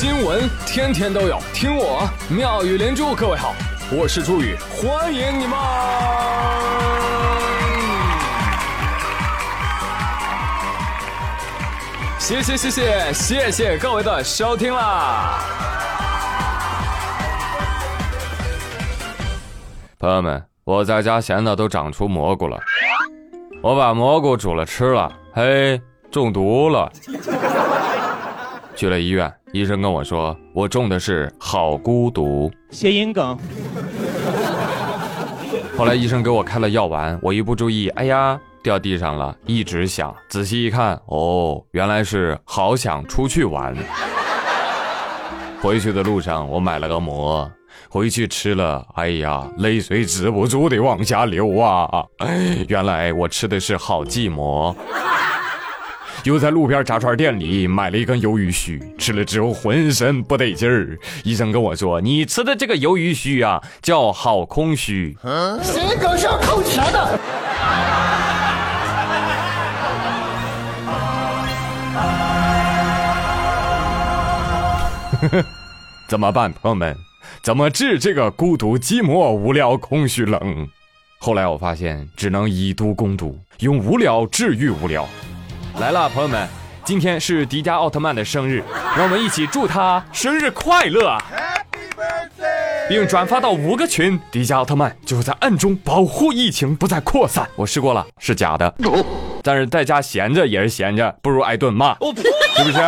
新闻天天都有，听我妙语连珠。各位好，我是朱宇，欢迎你们！谢谢谢谢谢谢各位的收听啦！朋友们，我在家闲的都长出蘑菇了，我把蘑菇煮了吃了，嘿，中毒了。去了医院，医生跟我说，我中的是好孤独，谐音梗。后来医生给我开了药丸，我一不注意，哎呀，掉地上了，一直响。仔细一看，哦，原来是好想出去玩。回去的路上，我买了个馍，回去吃了，哎呀，泪水止不住的往下流啊！原来我吃的是好寂寞。又在路边炸串店里买了一根鱿鱼须，吃了之后浑身不得劲儿。医生跟我说：“你吃的这个鱿鱼须啊，叫好空虚。”谁梗是要扣钱的？怎么办，朋友们？怎么治这个孤独、寂寞、无聊、空虚、冷？后来我发现，只能以毒攻毒，用无聊治愈无聊。来了，朋友们，今天是迪迦奥特曼的生日，让我们一起祝他生日快乐，并转发到五个群。迪迦奥特曼就是在暗中保护疫情不再扩散。我试过了，是假的，但是在家闲着也是闲着，不如挨顿骂，是不是？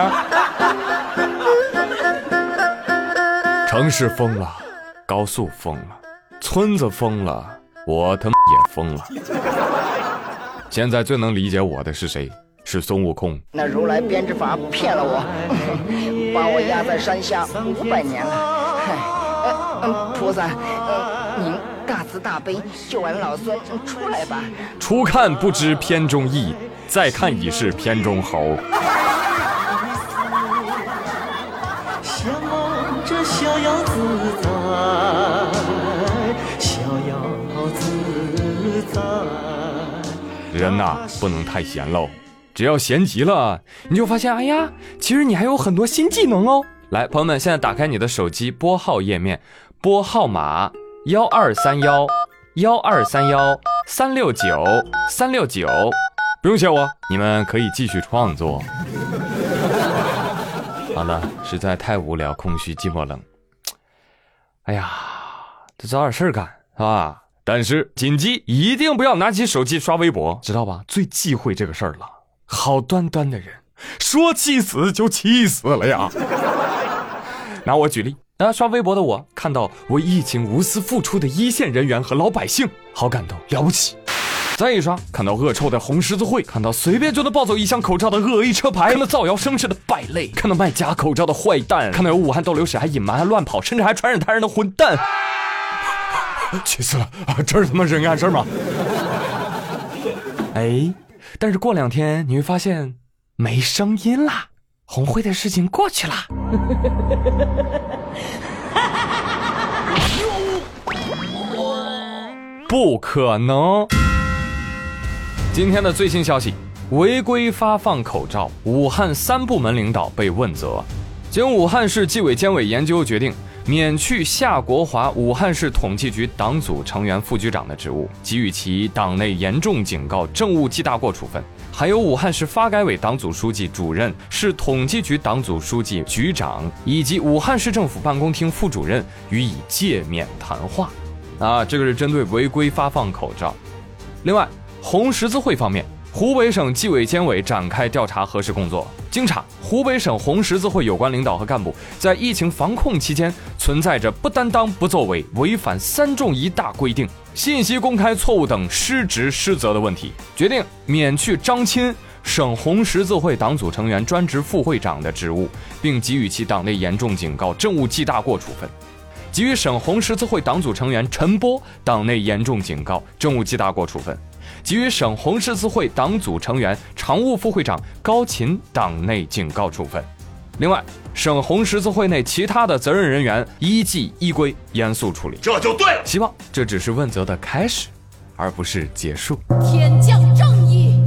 城市疯了，高速疯了，村子疯了，我他妈也疯了。现在最能理解我的是谁？是孙悟空。那如来编织法骗了我，把我压在山下五百年了。嗯，菩萨，嗯，您大慈大悲，救俺老孙出来吧。初看不知片中意，再看已是片中猴。想着逍遥自在，逍遥自在。人呐，不能太闲喽。只要闲极了，你就发现，哎呀，其实你还有很多新技能哦。来，朋友们，现在打开你的手机拨号页面，拨号码幺二三幺幺二三幺三六九三六九，不用谢我，你们可以继续创作。好了，实在太无聊、空虚、寂寞、冷。哎呀，得找点事儿干，是吧？但是谨记，一定不要拿起手机刷微博，知道吧？最忌讳这个事儿了。好端端的人，说气死就气死了呀！拿我举例，那刷微博的我看到为疫情无私付出的一线人员和老百姓，好感动，了不起。再一刷，看到恶臭的红十字会，看到随便就能抱走一箱口罩的恶意车牌，看到造谣生事的败类，看到卖假口罩的坏蛋，看到有武汉逗留史还隐瞒还乱跑，甚至还传染他人的混蛋，气死了！啊这是他妈人干事吗？哎。但是过两天你会发现没声音啦，红会的事情过去啦。不可能！今天的最新消息，违规发放口罩，武汉三部门领导被问责。经武汉市纪委监委研究决定。免去夏国华武汉市统计局党组成员、副局长的职务，给予其党内严重警告、政务记大过处分；还有武汉市发改委党组书记、主任、市统计局党组书记、局长以及武汉市政府办公厅副主任予以诫勉谈话。啊，这个是针对违规发放口罩。另外，红十字会方面。湖北省纪委监委展开调查核实工作。经查，湖北省红十字会有关领导和干部在疫情防控期间存在着不担当、不作为、违反“三重一大”规定、信息公开错误等失职失责的问题，决定免去张钦省红十字会党组成员、专职副会长的职务，并给予其党内严重警告、政务记大过处分；给予省红十字会党组成员陈波党内严重警告、政务记大过处分。给予省红十字会党组成员、常务副会长高琴党内警告处分。另外，省红十字会内其他的责任人员依纪依规严肃处理，这就对了。希望这只是问责的开始，而不是结束。天降正义。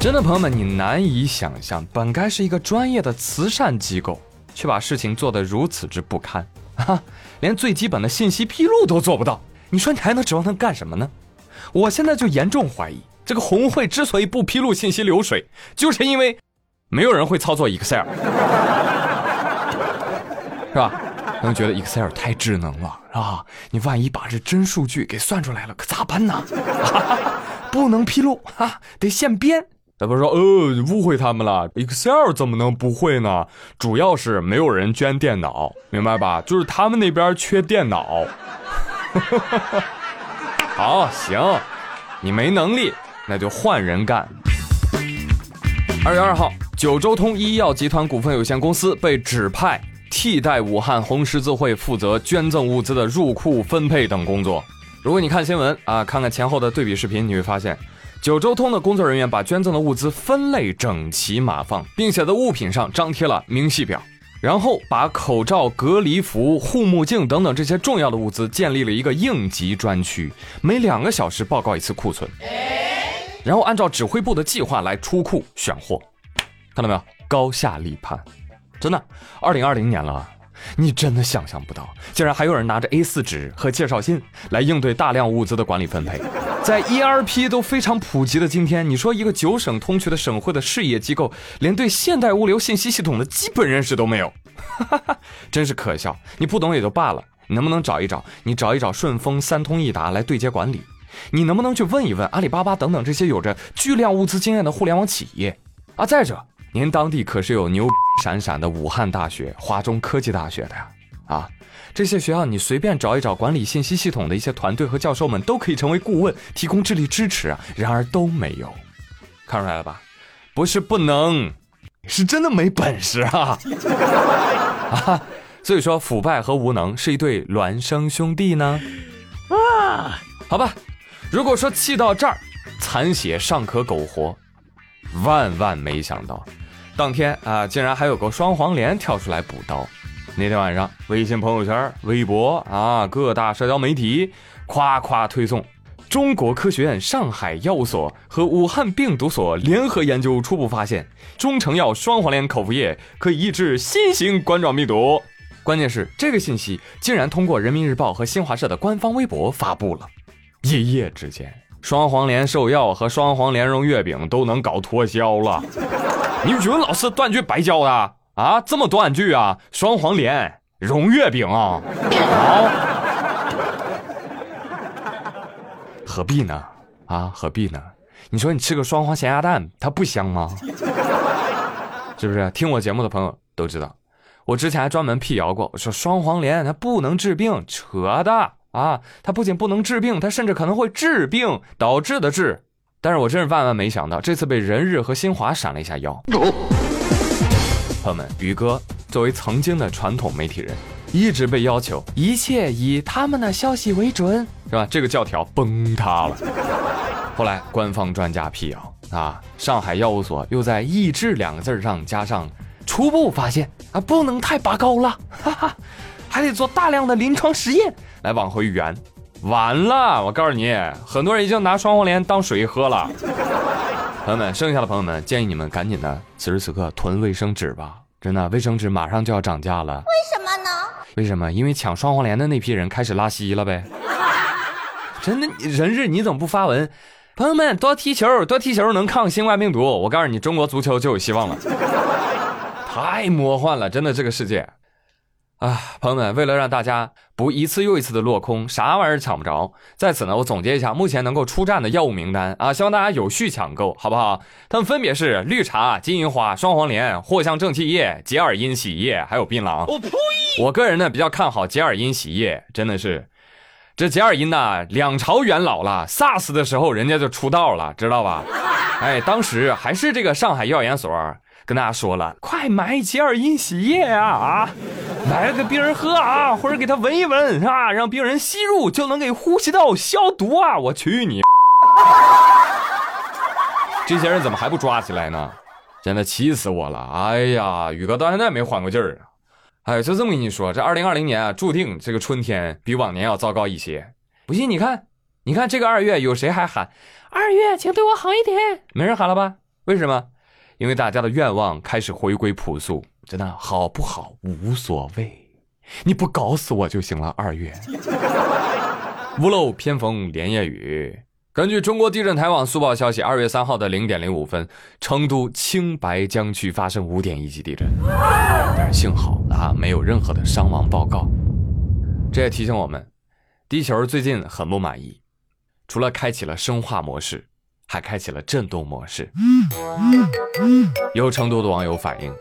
真的，朋友们，你难以想象，本该是一个专业的慈善机构，却把事情做得如此之不堪啊！连最基本的信息披露都做不到，你说你还能指望他干什么呢？我现在就严重怀疑，这个红会之所以不披露信息流水，就是因为没有人会操作 Excel，是吧？可能觉得 Excel 太智能了，是吧？你万一把这真数据给算出来了，可咋办呢？不能披露啊，得现编。他们说，呃，误会他们了。Excel 怎么能不会呢？主要是没有人捐电脑，明白吧？就是他们那边缺电脑。好，行，你没能力，那就换人干。二月二号，九州通医药集团股份有限公司被指派替代武汉红十字会负责捐赠物资的入库分配等工作。如果你看新闻啊，看看前后的对比视频，你会发现。九州通的工作人员把捐赠的物资分类整齐码放，并且在物品上张贴了明细表，然后把口罩、隔离服、护目镜等等这些重要的物资建立了一个应急专区，每两个小时报告一次库存，然后按照指挥部的计划来出库选货，看到没有？高下立判，真的，二零二零年了。你真的想象不到，竟然还有人拿着 A4 纸和介绍信来应对大量物资的管理分配。在 ERP 都非常普及的今天，你说一个九省通衢的省会的事业机构，连对现代物流信息系统的基本认识都没有，真是可笑。你不懂也就罢了，你能不能找一找？你找一找顺丰、三通一达来对接管理？你能不能去问一问阿里巴巴等等这些有着巨量物资经验的互联网企业？啊，再者。您当地可是有牛闪闪的武汉大学、华中科技大学的呀，啊，这些学校你随便找一找，管理信息系统的一些团队和教授们都可以成为顾问，提供智力支持啊。然而都没有，看出来了吧？不是不能，是真的没本事啊！啊，所以说腐败和无能是一对孪生兄弟呢？啊，好吧，如果说气到这儿，残血尚可苟活，万万没想到。当天啊，竟然还有个双黄连跳出来补刀。那天晚上，微信朋友圈、微博啊，各大社交媒体夸夸推送中国科学院上海药物所和武汉病毒所联合研究初步发现，中成药双黄连口服液可以抑制新型冠状病毒。关键是这个信息竟然通过人民日报和新华社的官方微博发布了。一夜之间，双黄连兽药和双黄莲蓉月饼都能搞脱销了。你语文老师断句白教的啊？这么断句啊？双黄连蓉月饼啊？好，何必呢？啊，何必呢？你说你吃个双黄咸鸭蛋，它不香吗？是不是？听我节目的朋友都知道，我之前还专门辟谣过，我说双黄连它不能治病，扯的啊！它不仅不能治病，它甚至可能会治病，导致的治。但是我真是万万没想到，这次被人日和新华闪了一下腰。朋友们，宇哥作为曾经的传统媒体人，一直被要求一切以他们的消息为准，是吧？这个教条崩塌了。后来官方专家辟谣啊，上海药物所又在“抑制”两个字上加上初步发现啊，不能太拔高了，哈哈，还得做大量的临床实验来往回圆。完了，我告诉你，很多人已经拿双黄连当水喝了。朋友们，剩下的朋友们，建议你们赶紧的，此时此刻囤卫生纸吧。真的，卫生纸马上就要涨价了。为什么呢？为什么？因为抢双黄连的那批人开始拉稀了呗。真的，人日你怎么不发文？朋友们，多踢球，多踢球能抗新冠病毒。我告诉你，中国足球就有希望了。太魔幻了，真的这个世界。啊，朋友们，为了让大家不一次又一次的落空，啥玩意儿抢不着，在此呢，我总结一下目前能够出战的药物名单啊，希望大家有序抢购，好不好？它们分别是绿茶、金银花、双黄连、藿香正气液、洁尔阴洗液，还有槟榔。我呸！我个人呢比较看好洁尔阴洗液，真的是，这洁尔阴呐，两朝元老了，SARS 的时候人家就出道了，知道吧？哎，当时还是这个上海药研所。跟大家说了，快买洁尔阴洗液啊啊！买了给病人喝啊，或者给他闻一闻啊，让病人吸入就能给呼吸道消毒啊！我去你！这些人怎么还不抓起来呢？真的气死我了！哎呀，宇哥到现在没缓过劲儿啊！哎，就这么跟你说，这二零二零年啊，注定这个春天比往年要糟糕一些。不信你看，你看这个二月有谁还喊二月，请对我好一点？没人喊了吧？为什么？因为大家的愿望开始回归朴素，真的好不好无所谓，你不搞死我就行了。二月，屋漏偏逢连夜雨。根据中国地震台网速报消息，二月三号的零点零五分，成都青白江区发生五点一级地震，但是幸好啊，没有任何的伤亡报告。这也提醒我们，地球最近很不满意，除了开启了生化模式，还开启了震动模式。有成都的网友反映，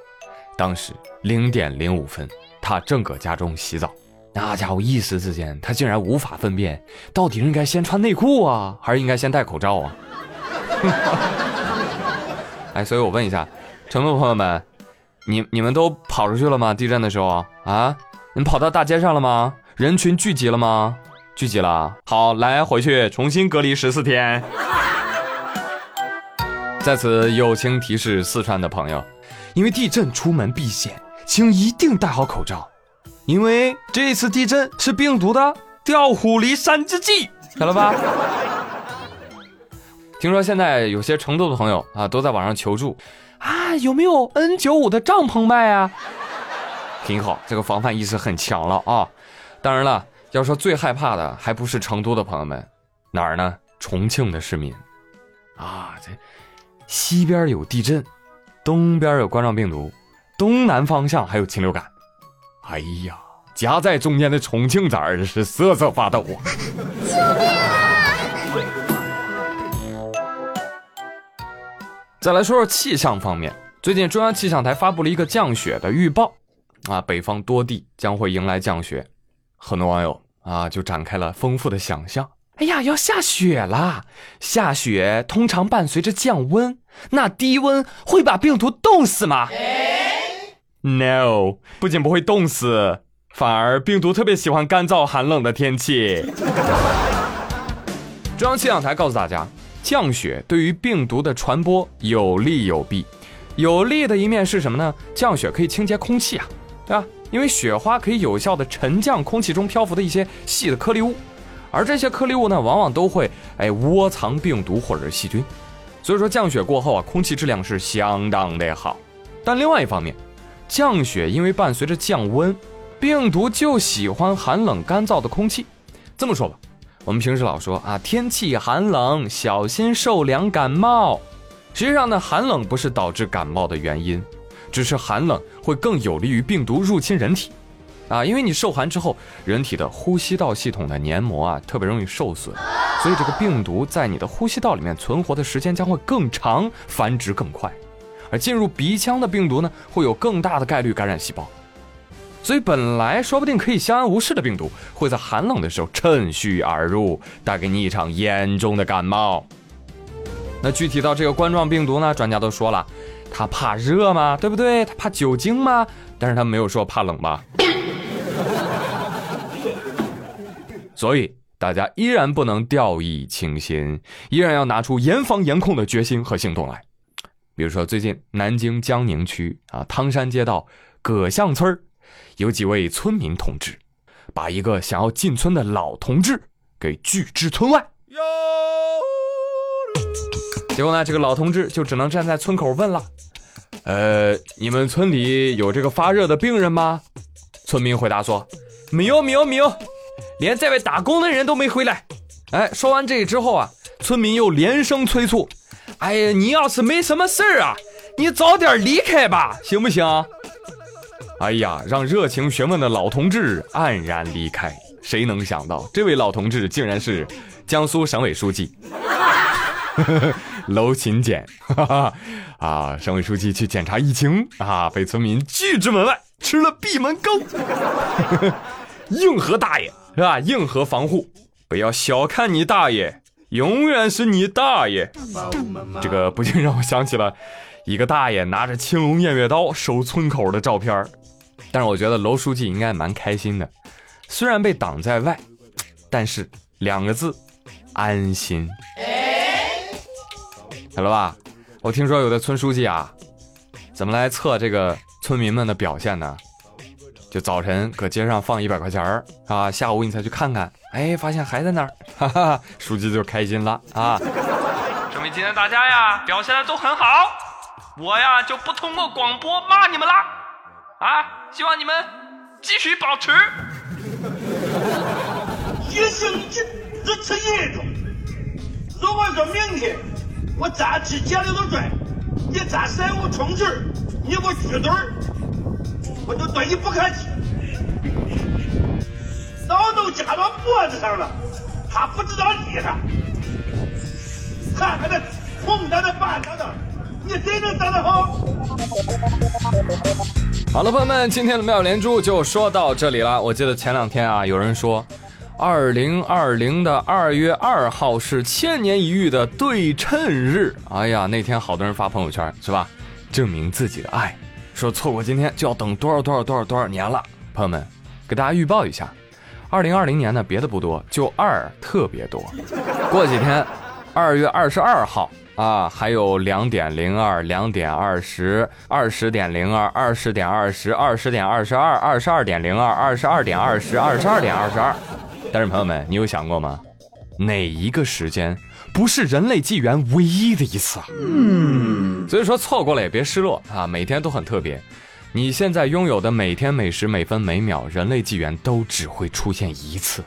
当时零点零五分，他正搁家中洗澡。那家伙一时之间，他竟然无法分辨到底应该先穿内裤啊，还是应该先戴口罩啊？哎，所以我问一下，成都朋友们，你你们都跑出去了吗？地震的时候啊，你们跑到大街上了吗？人群聚集了吗？聚集了。好，来回去重新隔离十四天。在此友情提示四川的朋友，因为地震出门避险，请一定戴好口罩。因为这次地震是病毒的调虎离山之计，晓得吧？听说现在有些成都的朋友啊，都在网上求助，啊，有没有 N 九五的帐篷卖啊？挺好，这个防范意识很强了啊。当然了，要说最害怕的，还不是成都的朋友们，哪儿呢？重庆的市民，啊，这西边有地震，东边有冠状病毒，东南方向还有禽流感。哎呀，夹在中间的重庆崽儿是瑟瑟发抖啊！救命啊！再来说说气象方面，最近中央气象台发布了一个降雪的预报，啊，北方多地将会迎来降雪，很多网友啊就展开了丰富的想象。哎呀，要下雪啦！下雪通常伴随着降温，那低温会把病毒冻死吗？No，不仅不会冻死，反而病毒特别喜欢干燥寒冷的天气。中央气象台告诉大家，降雪对于病毒的传播有利有弊。有利的一面是什么呢？降雪可以清洁空气啊，对吧？因为雪花可以有效的沉降空气中漂浮的一些细的颗粒物，而这些颗粒物呢，往往都会哎窝藏病毒或者是细菌。所以说降雪过后啊，空气质量是相当的好。但另外一方面，降雪因为伴随着降温，病毒就喜欢寒冷干燥的空气。这么说吧，我们平时老说啊，天气寒冷，小心受凉感冒。实际上呢，寒冷不是导致感冒的原因，只是寒冷会更有利于病毒入侵人体。啊，因为你受寒之后，人体的呼吸道系统的黏膜啊特别容易受损，所以这个病毒在你的呼吸道里面存活的时间将会更长，繁殖更快。而进入鼻腔的病毒呢，会有更大的概率感染细胞，所以本来说不定可以相安无事的病毒，会在寒冷的时候趁虚而入，带给你一场严重的感冒。那具体到这个冠状病毒呢，专家都说了，它怕热吗？对不对？它怕酒精吗？但是它没有说怕冷吧？所以大家依然不能掉以轻心，依然要拿出严防严控的决心和行动来。比如说，最近南京江宁区啊汤山街道葛巷村有几位村民同志，把一个想要进村的老同志给拒之村外。结果呢，这个老同志就只能站在村口问了：“呃，你们村里有这个发热的病人吗？”村民回答说：“没有，没有，没有，连在外打工的人都没回来。”哎，说完这之后啊，村民又连声催促。哎呀，你要是没什么事儿啊，你早点离开吧，行不行？哎呀，让热情询问的老同志黯然离开。谁能想到，这位老同志竟然是江苏省委书记 娄勤俭 啊！省委书记去检查疫情啊，被村民拒之门外，吃了闭门羹。硬核大爷是吧？硬核防护，不要小看你大爷。永远是你大爷！这个不禁让我想起了一个大爷拿着青龙偃月刀守村口的照片但是我觉得娄书记应该蛮开心的，虽然被挡在外，但是两个字，安心。好了吧？我听说有的村书记啊，怎么来测这个村民们的表现呢？就早晨搁街上放一百块钱儿啊，下午你再去看看，哎，发现还在那儿，哈哈，书记就开心了啊，说明今天大家呀表现的都很好，我呀就不通过广播骂你们啦，啊，希望你们继续保持。一生只只吃一种。如果说明天我再吃铁里头拽，你再三我充气儿，你给我举嘴儿，我就对你不客气。刀都架到脖子上了，他不知道厉害？看看那红的那白的的，你谁能长得好？好了，朋友们，今天的妙连珠就说到这里了。我记得前两天啊，有人说，二零二零的二月二号是千年一遇的对称日。哎呀，那天好多人发朋友圈，是吧？证明自己的爱，说错过今天就要等多少多少多少多少年了。朋友们，给大家预报一下，二零二零年呢，别的不多，就二特别多。过几天，二月二十二号。啊，还有两点零二、两点二十、二十点零二、二十点二十、二十点二十二、二十二点零二、二十二点二十、二十二点二十二。但是朋友们，你有想过吗？哪一个时间不是人类纪元唯一的一次啊？嗯，所以说错过了也别失落啊，每天都很特别。你现在拥有的每天每时每分每秒，人类纪元都只会出现一次，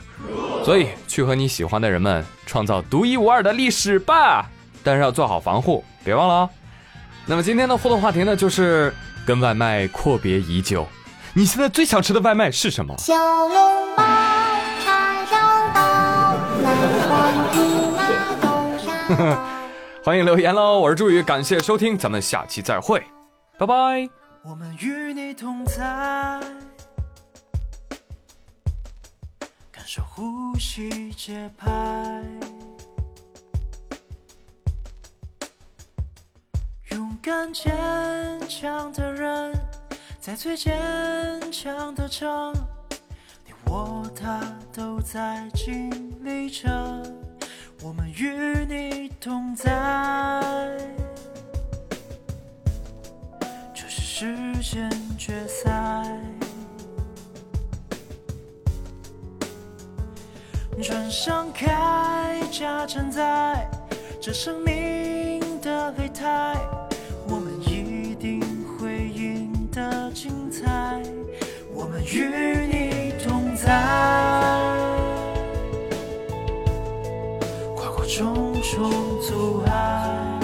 所以去和你喜欢的人们创造独一无二的历史吧。但是要做好防护，别忘了哦。那么今天的互动话题呢，就是跟外卖阔别已久，你现在最想吃的外卖是什么？小笼包、叉烧包、奶黄鸡、麻豆沙。欢迎留言喽！我是朱宇，感谢收听，咱们下期再会，拜拜。我们与你同在，感受呼吸节拍。勇敢坚强的人，在最坚强的城，你我他都在经历着。我们与你同在，这是世间决赛。船上铠甲承载这生命的擂台，我们一定会赢得精彩。我们与重重阻碍。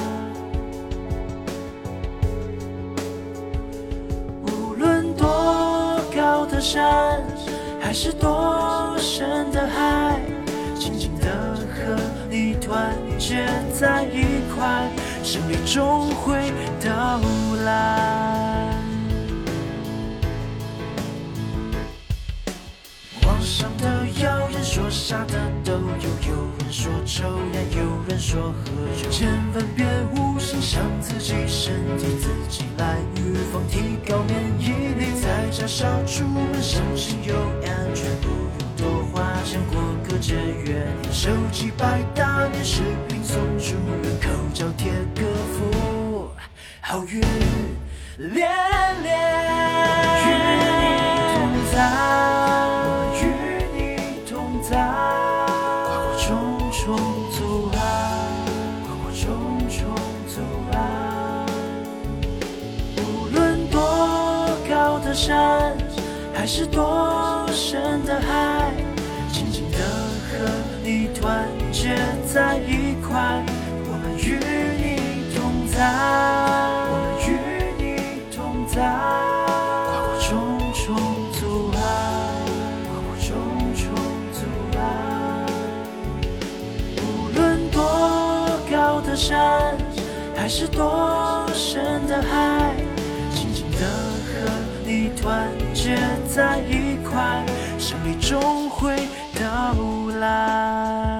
无论多高的山，还是多深的海，紧紧的和你团结在一块，胜利终会到来。上的谣言说傻的都有，有人说抽烟，有人说喝酒，千万别无心伤自己身体，自己来预防，提高免疫力。在家少出门，小心又安全，不用多花钱过个节约。手机百大免视频送出门，口罩贴个福，好运连连。是多深的海，紧紧的和你团结在一块。我们与你同在，我们与你同在，跨过重重阻碍，跨过重重阻碍。无论多高的山，还是多深的海，紧紧的和你团在一块生命终会到来。